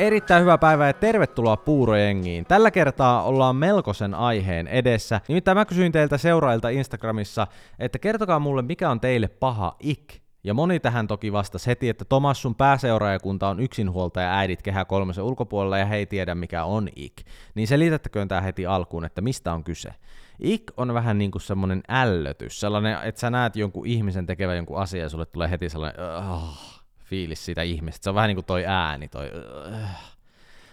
Erittäin hyvää päivää ja tervetuloa Puurojengiin. Tällä kertaa ollaan melkoisen aiheen edessä. Nimittäin mä kysyin teiltä seurailta Instagramissa, että kertokaa mulle mikä on teille paha ik. Ja moni tähän toki vastasi heti, että Tomas sun pääseuraajakunta on yksinhuoltaja äidit kehä kolmosen ulkopuolella ja he ei tiedä mikä on ik. Niin selitättäköön tää heti alkuun, että mistä on kyse. Ik on vähän niin kuin semmonen ällötys, sellainen, että sä näet jonkun ihmisen tekevän jonkun asian ja sulle tulee heti sellainen oh, fiilis siitä ihmisestä. Se on vähän niin kuin toi ääni, toi uh.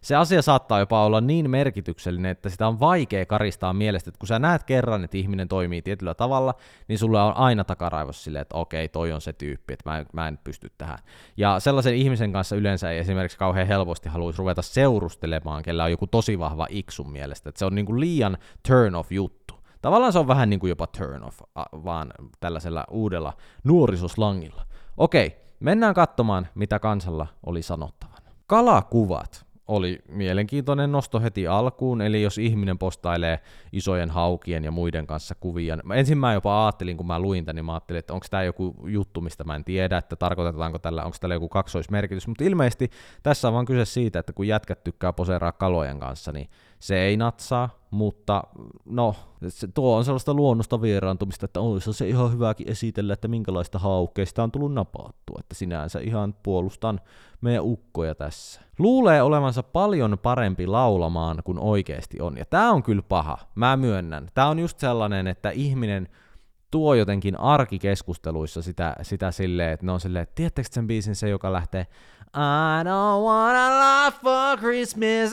Se asia saattaa jopa olla niin merkityksellinen, että sitä on vaikea karistaa mielestä, että kun sä näet kerran, että ihminen toimii tietyllä tavalla, niin sulla on aina takaraivos silleen, että okei, toi on se tyyppi, että mä en, mä en pysty tähän. Ja sellaisen ihmisen kanssa yleensä ei esimerkiksi kauhean helposti haluaisi ruveta seurustelemaan, kellä on joku tosi vahva iksun mielestä, että se on niin kuin liian turn off juttu. Tavallaan se on vähän niin kuin jopa turn off, vaan tällaisella uudella nuorisoslangilla. Okei, mennään katsomaan, mitä kansalla oli sanottavana. Kalakuvat oli mielenkiintoinen nosto heti alkuun, eli jos ihminen postailee isojen haukien ja muiden kanssa kuvia. Ensin mä jopa ajattelin, kun mä luin tämän, niin mä ajattelin, että onko tämä joku juttu, mistä mä en tiedä, että tarkoitetaanko tällä, onko tällä joku kaksoismerkitys, mutta ilmeisesti tässä on vaan kyse siitä, että kun jätkät tykkää poseeraa kalojen kanssa, niin se ei natsaa, mutta no, se, tuo on sellaista luonnosta vieraantumista, että olisi se ihan hyväkin esitellä, että minkälaista haukkeista on tullut napattua, että sinänsä ihan puolustan meidän ukkoja tässä. Luulee olevansa paljon parempi laulamaan kuin oikeasti on, ja tämä on kyllä paha, mä myönnän. Tämä on just sellainen, että ihminen tuo jotenkin arkikeskusteluissa sitä, sitä silleen, että ne on silleen, että tiedättekö sen biisin se, joka lähtee I don't wanna love for Christmas,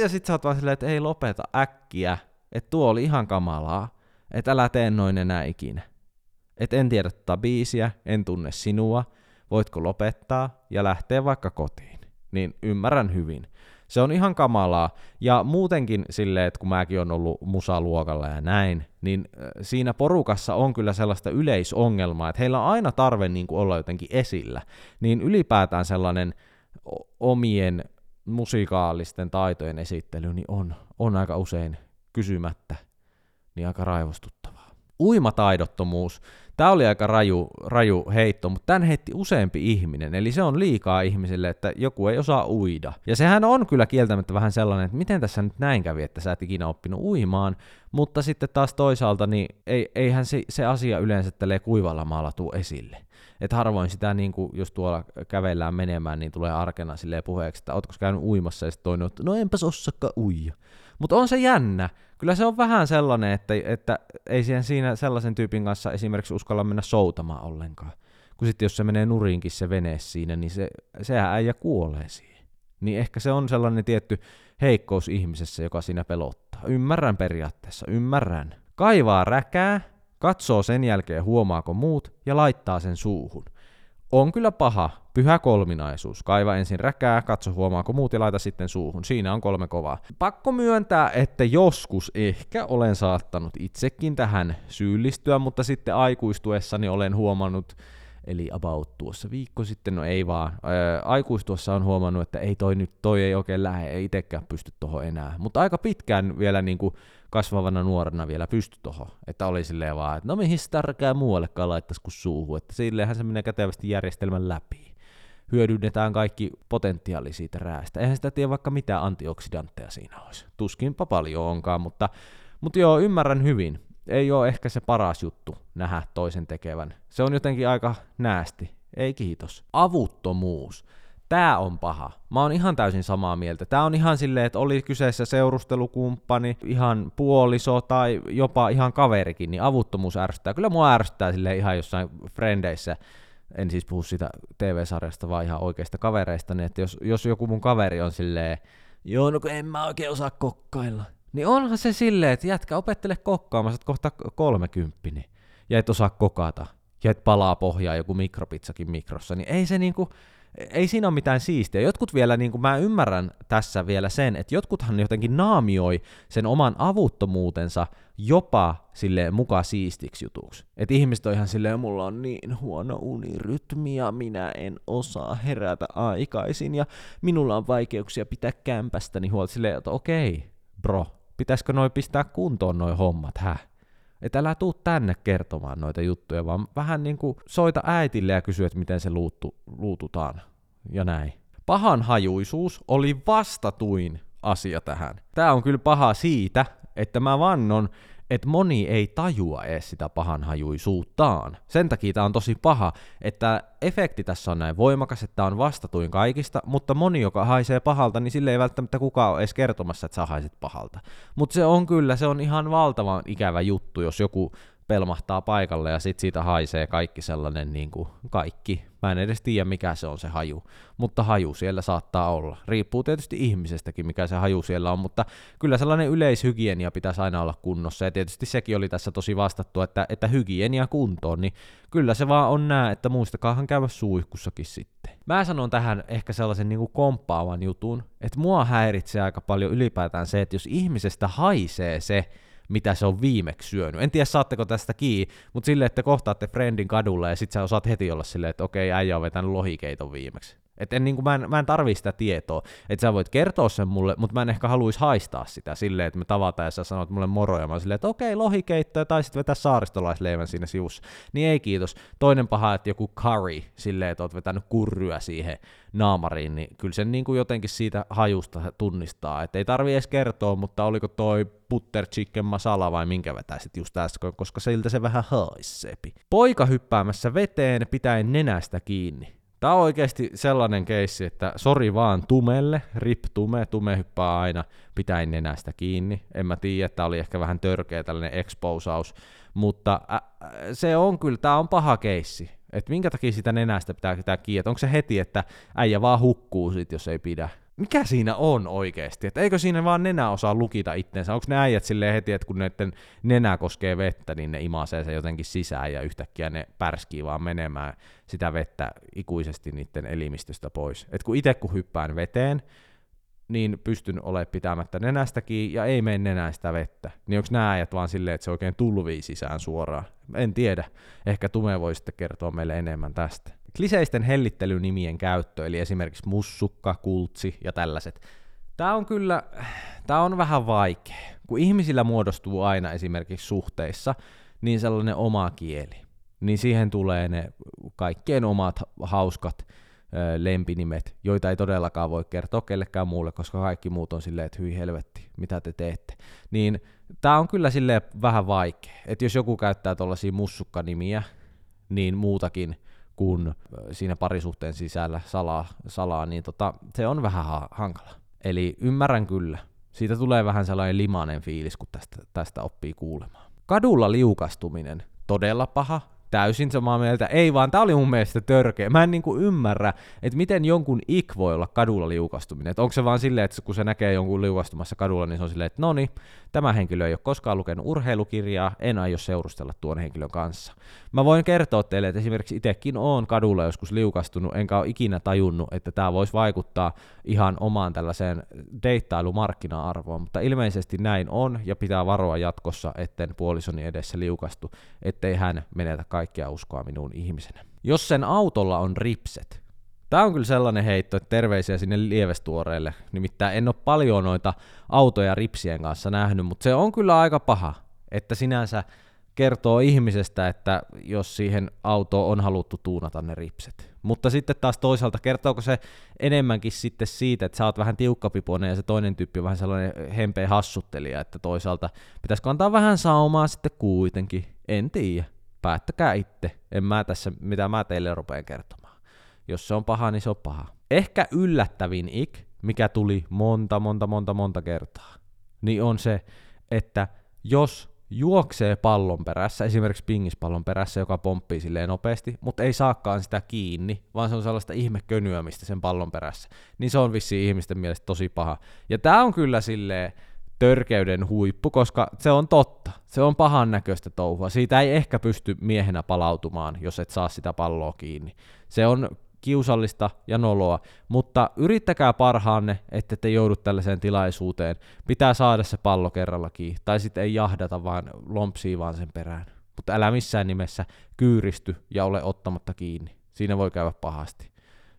ja sit sä oot vaan silleen, että ei lopeta äkkiä, että tuo oli ihan kamalaa, että älä tee noin enää ikinä. Et en tiedä tätä biisiä, en tunne sinua, voitko lopettaa ja lähteä vaikka kotiin. Niin ymmärrän hyvin. Se on ihan kamalaa. Ja muutenkin silleen, että kun mäkin on ollut musaluokalla ja näin, niin siinä porukassa on kyllä sellaista yleisongelmaa, että heillä on aina tarve niin kuin olla jotenkin esillä. Niin ylipäätään sellainen omien musikaalisten taitojen esittely niin on, on aika usein kysymättä niin aika raivostuttavaa. Uimataidottomuus Tämä oli aika raju, raju heitto, mutta tämän heitti useampi ihminen, eli se on liikaa ihmisille, että joku ei osaa uida. Ja sehän on kyllä kieltämättä vähän sellainen, että miten tässä nyt näin kävi, että sä et ikinä oppinut uimaan, mutta sitten taas toisaalta, niin ei, eihän se, se asia yleensä tälleen kuivalla maalla tuu esille. Että harvoin sitä, niin kuin, jos tuolla kävellään menemään, niin tulee arkena silleen puheeksi, että ootko käynyt uimassa, ja sitten toinen, että no enpäs ossakaan uija. Mutta on se jännä. Kyllä se on vähän sellainen, että, että ei siihen siinä sellaisen tyypin kanssa esimerkiksi uskalla mennä soutamaan ollenkaan. Kun sitten jos se menee nurinkin se vene siinä, niin se, sehän äijä kuolee siihen. Niin ehkä se on sellainen tietty heikkous ihmisessä, joka siinä pelottaa. Ymmärrän periaatteessa, ymmärrän. Kaivaa räkää, katsoo sen jälkeen huomaako muut ja laittaa sen suuhun. On kyllä paha, pyhä kolminaisuus. Kaiva ensin räkää, katso huomaako muut ja laita sitten suuhun. Siinä on kolme kovaa. Pakko myöntää, että joskus ehkä olen saattanut itsekin tähän syyllistyä, mutta sitten aikuistuessani olen huomannut, eli about tuossa viikko sitten, no ei vaan, ää, aikuistuessa on huomannut, että ei toi nyt, toi ei oikein lähde, ei itsekään pysty tohon enää. Mutta aika pitkään vielä niin kuin kasvavana nuorena vielä pysty tohon. Että oli silleen vaan, että no mihin tärkeää muuallekaan laittaisi kuin suuhun. Että silleenhän se menee kätevästi järjestelmän läpi. Hyödynnetään kaikki potentiaali siitä räästä. Eihän sitä tiedä vaikka mitä antioksidantteja siinä olisi. Tuskinpa paljon onkaan, mutta, mutta joo, ymmärrän hyvin. Ei ole ehkä se paras juttu nähdä toisen tekevän. Se on jotenkin aika näästi. Ei kiitos. Avuttomuus Tää on paha. Mä oon ihan täysin samaa mieltä. Tää on ihan silleen, että oli kyseessä seurustelukumppani, ihan puoliso tai jopa ihan kaverikin, niin avuttomuus ärsyttää. Kyllä mua ärsyttää silleen ihan jossain frendeissä, en siis puhu siitä TV-sarjasta, vaan ihan oikeista kavereista, niin että jos, jos joku mun kaveri on silleen, joo, no kun en mä oikein osaa kokkailla, niin onhan se silleen, että jätkä opettele kokkaamaan, sä kohta kolmekymppinen, ja et osaa kokata, ja et palaa pohjaa joku mikropizzakin mikrossa, niin ei se niinku, ei siinä ole mitään siistiä. Jotkut vielä, niin kuin mä ymmärrän tässä vielä sen, että jotkuthan jotenkin naamioi sen oman avuttomuutensa jopa sille muka siistiksi jutuksi. Että ihmiset on ihan silleen, mulla on niin huono unirytmi ja minä en osaa herätä aikaisin ja minulla on vaikeuksia pitää kämpästäni huolta. Silleen, että okei, bro, pitäisikö noi pistää kuntoon noi hommat, häh? Että älä tuu tänne kertomaan noita juttuja, vaan vähän niin kuin soita äitille ja kysy, että miten se luuttu, luututaan. Ja näin. Pahan hajuisuus oli vastatuin asia tähän. Tää on kyllä paha siitä, että mä vannon, että moni ei tajua edes sitä pahanhajuisuuttaan. Sen takia tämä on tosi paha, että efekti tässä on näin voimakas, että on vastatuin kaikista, mutta moni, joka haisee pahalta, niin sille ei välttämättä kukaan ole edes kertomassa, että sä haiset pahalta. Mutta se on kyllä, se on ihan valtavan ikävä juttu, jos joku pelmahtaa paikalle ja sit siitä haisee kaikki sellainen niin kuin kaikki. Mä en edes tiedä mikä se on se haju, mutta haju siellä saattaa olla. Riippuu tietysti ihmisestäkin mikä se haju siellä on, mutta kyllä sellainen yleishygienia pitäisi aina olla kunnossa ja tietysti sekin oli tässä tosi vastattu, että, että hygienia kuntoon, niin kyllä se vaan on nää, että muistakaahan käydä suihkussakin sitten. Mä sanon tähän ehkä sellaisen niin kuin komppaavan jutun, että mua häiritsee aika paljon ylipäätään se, että jos ihmisestä haisee se, mitä se on viimeksi syönyt. En tiedä saatteko tästä kiinni, mutta silleen, että kohtaatte friendin kadulla ja sit sä osaat heti olla silleen, että okei, äijä on vetänyt lohikeiton viimeksi. Et en, niin kuin, mä, en, mä en tarvii sitä tietoa, että sä voit kertoa sen mulle, mutta mä en ehkä haluaisi haistaa sitä silleen, että me tavataan ja sä sanot mulle moro ja mä silleen, että okei, lohikeitto tai sitten vetää saaristolaisleivän siinä sivussa. Niin ei kiitos. Toinen paha, että joku curry, silleen, että oot vetänyt kurryä siihen naamariin, niin kyllä sen niin kuin jotenkin siitä hajusta tunnistaa. Että ei tarvi edes kertoa, mutta oliko toi butter chicken masala vai minkä vetäisit just äsken, koska siltä se vähän haisepi. Poika hyppäämässä veteen pitäen nenästä kiinni. Tämä on oikeasti sellainen keissi, että sori vaan Tumelle, rip Tume, Tume hyppää aina pitäen nenästä kiinni. En mä tiedä, että oli ehkä vähän törkeä tällainen exposaus, mutta ä, se on kyllä, tämä on paha keissi. Että minkä takia sitä nenästä pitää pitää kiinni, onko se heti, että äijä vaan hukkuu sit, jos ei pidä mikä siinä on oikeasti? Että eikö siinä vaan nenä osaa lukita itsensä? Onko ne äijät silleen heti, että kun neiden nenä koskee vettä, niin ne imasee se jotenkin sisään ja yhtäkkiä ne pärskii vaan menemään sitä vettä ikuisesti niiden elimistöstä pois. Et kun itse kun hyppään veteen, niin pystyn olemaan pitämättä nenästäkin ja ei mene nenään sitä vettä. Niin onko nämä äijät vaan silleen, että se oikein tulvii sisään suoraan? En tiedä. Ehkä Tume voi sitten kertoa meille enemmän tästä. Kliseisten hellittelynimien käyttö, eli esimerkiksi mussukka, kultsi ja tällaiset. Tämä on kyllä, tämä on vähän vaikea. Kun ihmisillä muodostuu aina esimerkiksi suhteissa, niin sellainen oma kieli. Niin siihen tulee ne kaikkien omat hauskat lempinimet, joita ei todellakaan voi kertoa kellekään muulle, koska kaikki muut on silleen, että hyi helvetti, mitä te teette. Niin tämä on kyllä sille vähän vaikea, että jos joku käyttää tuollaisia mussukkanimiä, niin muutakin kuin siinä parisuhteen sisällä salaa, salaa niin tota, se on vähän ha- hankala. Eli ymmärrän kyllä. Siitä tulee vähän sellainen limanen fiilis, kun tästä, tästä oppii kuulemaan. Kadulla liukastuminen, todella paha, täysin samaa mieltä. Ei vaan, tää oli mun mielestä törkeä. Mä en niinku ymmärrä, että miten jonkun ik voi olla kadulla liukastuminen. Onko se vaan silleen, että kun se näkee jonkun liukastumassa kadulla, niin se on silleen, että no niin, tämä henkilö ei ole koskaan lukenut urheilukirjaa, en aio seurustella tuon henkilön kanssa. Mä voin kertoa teille, että esimerkiksi itsekin oon kadulla joskus liukastunut, enkä ole ikinä tajunnut, että tämä voisi vaikuttaa ihan omaan tällaiseen deittailumarkkina-arvoon, mutta ilmeisesti näin on, ja pitää varoa jatkossa, etten puolisoni edessä liukastu, ettei hän menetä kaikkia uskoa minuun ihmisenä. Jos sen autolla on ripset, Tämä on kyllä sellainen heitto, että terveisiä sinne lievestuoreille. Nimittäin en ole paljon noita autoja ripsien kanssa nähnyt, mutta se on kyllä aika paha, että sinänsä kertoo ihmisestä, että jos siihen autoon on haluttu tuunata ne ripset. Mutta sitten taas toisaalta kertooko se enemmänkin sitten siitä, että sä oot vähän tiukkapipoinen ja se toinen tyyppi on vähän sellainen hempeä hassuttelija, että toisaalta pitäisikö antaa vähän saumaa sitten kuitenkin, en tiedä. Päättäkää itse, en mä tässä, mitä mä teille rupean kertomaan. Jos se on paha, niin se on paha. Ehkä yllättävin ik, mikä tuli monta, monta, monta, monta kertaa, niin on se, että jos juoksee pallon perässä, esimerkiksi pingispallon perässä, joka pomppii silleen nopeasti, mutta ei saakaan sitä kiinni, vaan se on sellaista ihmekönyämistä sen pallon perässä, niin se on vissi ihmisten mielestä tosi paha. Ja tämä on kyllä silleen törkeyden huippu, koska se on totta. Se on pahan näköistä touhua. Siitä ei ehkä pysty miehenä palautumaan, jos et saa sitä palloa kiinni. Se on kiusallista ja noloa, mutta yrittäkää parhaanne, että te joudu tällaiseen tilaisuuteen. Pitää saada se pallo kerrallakin, tai sitten ei jahdata, vaan lompsii vaan sen perään. Mutta älä missään nimessä kyyristy ja ole ottamatta kiinni. Siinä voi käydä pahasti.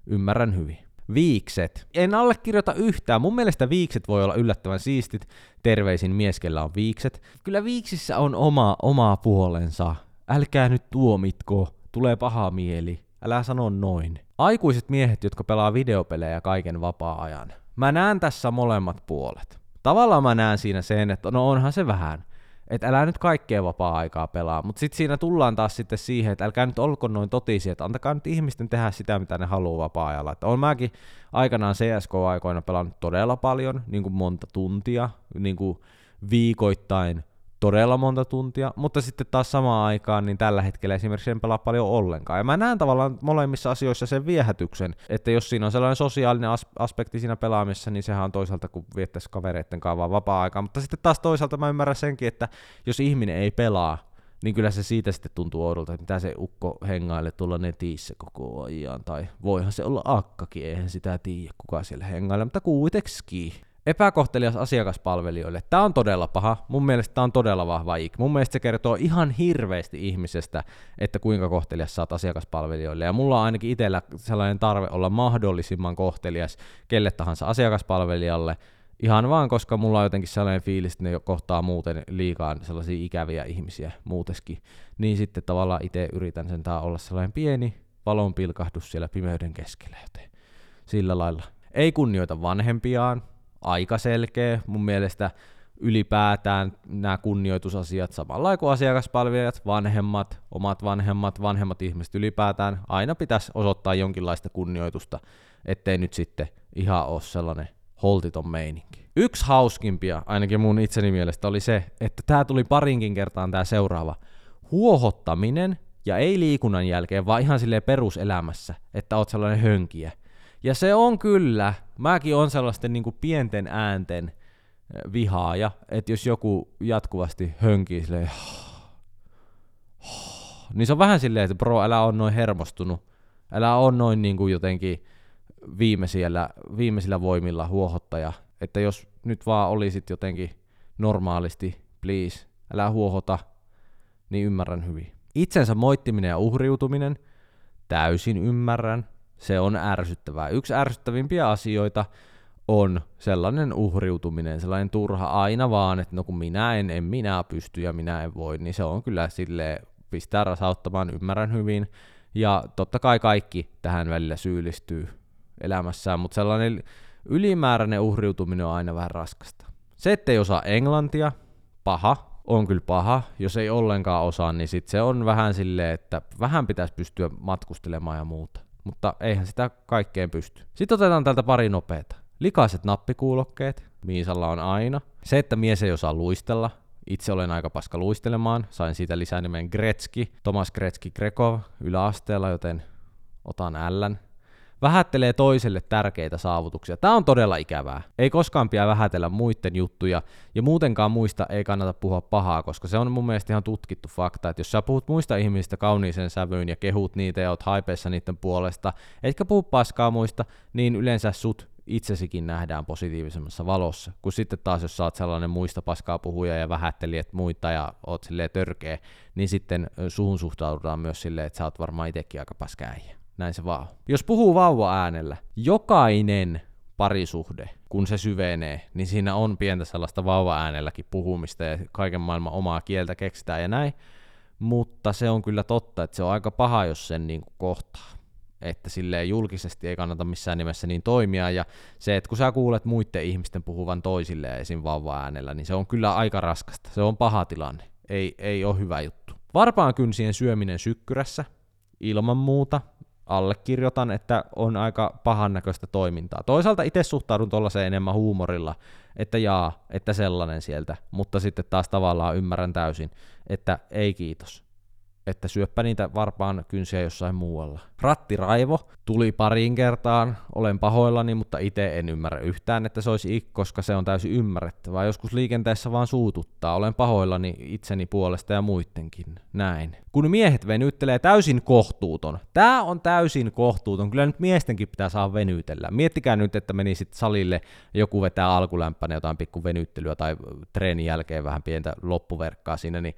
Ymmärrän hyvin. Viikset. En allekirjoita yhtään. Mun mielestä viikset voi olla yllättävän siistit. Terveisin mieskellä on viikset. Kyllä viiksissä on oma, oma puolensa. Älkää nyt tuomitko. Tulee paha mieli. Älä sano noin. Aikuiset miehet, jotka pelaa videopelejä kaiken vapaa-ajan. Mä näen tässä molemmat puolet. Tavallaan mä näen siinä sen, että no onhan se vähän että älä nyt kaikkea vapaa-aikaa pelaa, mutta sitten siinä tullaan taas sitten siihen, että älkää nyt olko noin totisia, että antakaa nyt ihmisten tehdä sitä, mitä ne haluaa vapaa-ajalla. Että on mäkin aikanaan CSK-aikoina pelannut todella paljon, niin kuin monta tuntia, niin kuin viikoittain todella monta tuntia, mutta sitten taas samaan aikaan niin tällä hetkellä esimerkiksi en pelaa paljon ollenkaan. Ja mä näen tavallaan molemmissa asioissa sen viehätyksen, että jos siinä on sellainen sosiaalinen as- aspekti siinä pelaamisessa, niin sehän on toisaalta kuin viettäisi kavereiden kanssa vaan vapaa-aikaa, mutta sitten taas toisaalta mä ymmärrän senkin, että jos ihminen ei pelaa, niin kyllä se siitä sitten tuntuu oudolta, että mitä se ukko hengaille tulla netissä koko ajan, tai voihan se olla akkakin, eihän sitä tiedä, kuka siellä hengaille, mutta kuitenkin. Epäkohtelias asiakaspalvelijoille. Tämä on todella paha. Mun mielestä tämä on todella vahva ik. Mun mielestä se kertoo ihan hirveästi ihmisestä, että kuinka kohtelias saat asiakaspalvelijoille. Ja mulla on ainakin itsellä sellainen tarve olla mahdollisimman kohtelias kelle tahansa asiakaspalvelijalle, ihan vaan koska mulla on jotenkin sellainen fiilis, että ne kohtaa muuten liikaa sellaisia ikäviä ihmisiä muuteskin. Niin sitten tavallaan itse yritän sen olla sellainen pieni valonpilkahdus siellä pimeyden keskellä, joten sillä lailla. Ei kunnioita vanhempiaan, aika selkeä. Mun mielestä ylipäätään nämä kunnioitusasiat, samalla kuin asiakaspalvelijat, vanhemmat, omat vanhemmat, vanhemmat ihmiset ylipäätään, aina pitäisi osoittaa jonkinlaista kunnioitusta, ettei nyt sitten ihan ole sellainen holtiton meininki. Yksi hauskimpia, ainakin mun itseni mielestä, oli se, että tämä tuli parinkin kertaan tämä seuraava. Huohottaminen, ja ei liikunnan jälkeen, vaan ihan silleen peruselämässä, että oot sellainen hönkiä. Ja se on kyllä, mäkin on sellaisten niin kuin pienten äänten vihaaja, että jos joku jatkuvasti hönkii silleen, niin se on vähän silleen, että bro, älä on noin hermostunut, älä on noin niin kuin jotenkin viimeisillä, viimeisillä voimilla huohottaja, että jos nyt vaan olisit jotenkin normaalisti, please, älä huohota, niin ymmärrän hyvin. Itsensä moittiminen ja uhriutuminen, täysin ymmärrän, se on ärsyttävää. Yksi ärsyttävimpiä asioita on sellainen uhriutuminen, sellainen turha aina vaan, että no kun minä en, en minä pysty ja minä en voi, niin se on kyllä sille pistää rasauttamaan, ymmärrän hyvin. Ja totta kai kaikki tähän välillä syyllistyy elämässään, mutta sellainen ylimääräinen uhriutuminen on aina vähän raskasta. Se, ettei osaa englantia, paha, on kyllä paha. Jos ei ollenkaan osaa, niin sit se on vähän silleen, että vähän pitäisi pystyä matkustelemaan ja muuta mutta eihän sitä kaikkeen pysty. Sitten otetaan täältä pari nopeeta. Likaiset nappikuulokkeet, Miisalla on aina. Se, että mies ei osaa luistella, itse olen aika paska luistelemaan, sain siitä lisää nimen Gretski, Thomas Gretski Grekov yläasteella, joten otan Ln vähättelee toiselle tärkeitä saavutuksia. Tämä on todella ikävää. Ei koskaan pidä vähätellä muiden juttuja, ja muutenkaan muista ei kannata puhua pahaa, koska se on mun mielestä ihan tutkittu fakta, että jos sä puhut muista ihmisistä kauniiseen sävyyn ja kehut niitä ja oot haipeissa niiden puolesta, etkä puhu paskaa muista, niin yleensä sut itsesikin nähdään positiivisemmassa valossa, kun sitten taas jos sä oot sellainen muista paskaa puhuja ja vähättelijät muita ja oot silleen törkeä, niin sitten suhun suhtaudutaan myös silleen, että sä oot varmaan itsekin aika paska äijä. Näin se vaan. Jos puhuu vauva äänellä, jokainen parisuhde, kun se syvenee, niin siinä on pientä sellaista vauva-äänelläkin puhumista ja kaiken maailman omaa kieltä keksitään ja näin. Mutta se on kyllä totta, että se on aika paha, jos sen niin kuin kohtaa. Että silleen julkisesti ei kannata missään nimessä niin toimia. Ja se, että kun sä kuulet muiden ihmisten puhuvan toisilleen esim. vauva-äänellä, niin se on kyllä aika raskasta. Se on paha tilanne. Ei, ei ole hyvä juttu. Varpaan kynsien syöminen sykkyrässä, ilman muuta, allekirjoitan, että on aika pahan näköistä toimintaa. Toisaalta itse suhtaudun tuollaiseen enemmän huumorilla, että jaa, että sellainen sieltä, mutta sitten taas tavallaan ymmärrän täysin, että ei kiitos että syöppä niitä varpaan kynsiä jossain muualla. Rattiraivo tuli pariin kertaan, olen pahoillani, mutta itse en ymmärrä yhtään, että se olisi ik, koska se on täysin ymmärrettävää. Joskus liikenteessä vaan suututtaa, olen pahoillani itseni puolesta ja muidenkin. Näin. Kun miehet venyttelee täysin kohtuuton. Tää on täysin kohtuuton. Kyllä nyt miestenkin pitää saa venytellä. Miettikää nyt, että menisit salille joku vetää alkulämpänä jotain pikku venyttelyä tai treenin jälkeen vähän pientä loppuverkkaa siinä, niin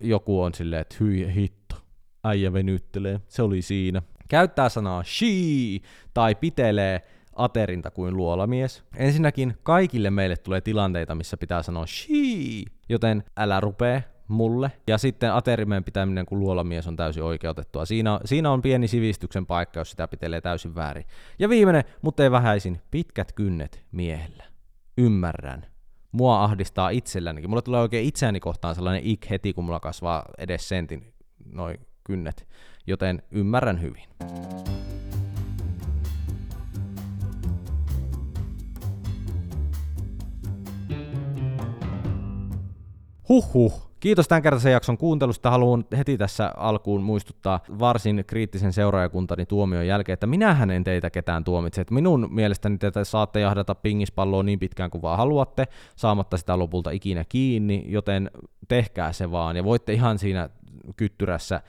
joku on silleen, että hyi hitto, äijä venyttelee, se oli siinä. Käyttää sanaa she tai pitelee aterinta kuin luolamies. Ensinnäkin kaikille meille tulee tilanteita, missä pitää sanoa she, joten älä rupee mulle. Ja sitten aterimeen pitäminen kuin luolamies on täysin oikeutettua. Siinä, siinä on pieni sivistyksen paikka, jos sitä pitelee täysin väärin. Ja viimeinen, mutta ei vähäisin, pitkät kynnet miehellä. Ymmärrän. Mua ahdistaa itsellänikin. Mulla tulee oikein itseäni kohtaan sellainen ik heti, kun mulla kasvaa edes sentin noin kynnet. Joten ymmärrän hyvin. Huhhuh. Kiitos tämän kertaisen jakson kuuntelusta. Haluan heti tässä alkuun muistuttaa varsin kriittisen seuraajakuntani tuomion jälkeen, että minähän en teitä ketään tuomitse. Että minun mielestäni te saatte jahdata pingispalloa niin pitkään kuin vaan haluatte, saamatta sitä lopulta ikinä kiinni, joten tehkää se vaan. Ja voitte ihan siinä kyttyrässä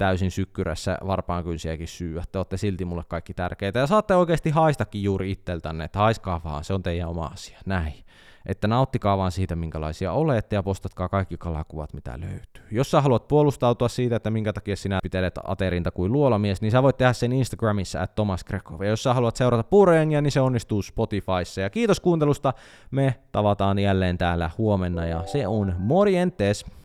täysin sykkyrässä varpaankynsiäkin syyä. Te olette silti mulle kaikki tärkeitä. Ja saatte oikeasti haistakin juuri itseltänne, että haiskaa vaan, se on teidän oma asia. Näin että nauttikaa vaan siitä, minkälaisia olette ja postatkaa kaikki kalakuvat, mitä löytyy. Jos sä haluat puolustautua siitä, että minkä takia sinä pitelet aterinta kuin luolamies, niin sä voit tehdä sen Instagramissa, at Thomas Grekov. Ja jos sä haluat seurata puurojengia, niin se onnistuu Spotifyssa. Ja kiitos kuuntelusta, me tavataan jälleen täällä huomenna ja se on morjentes!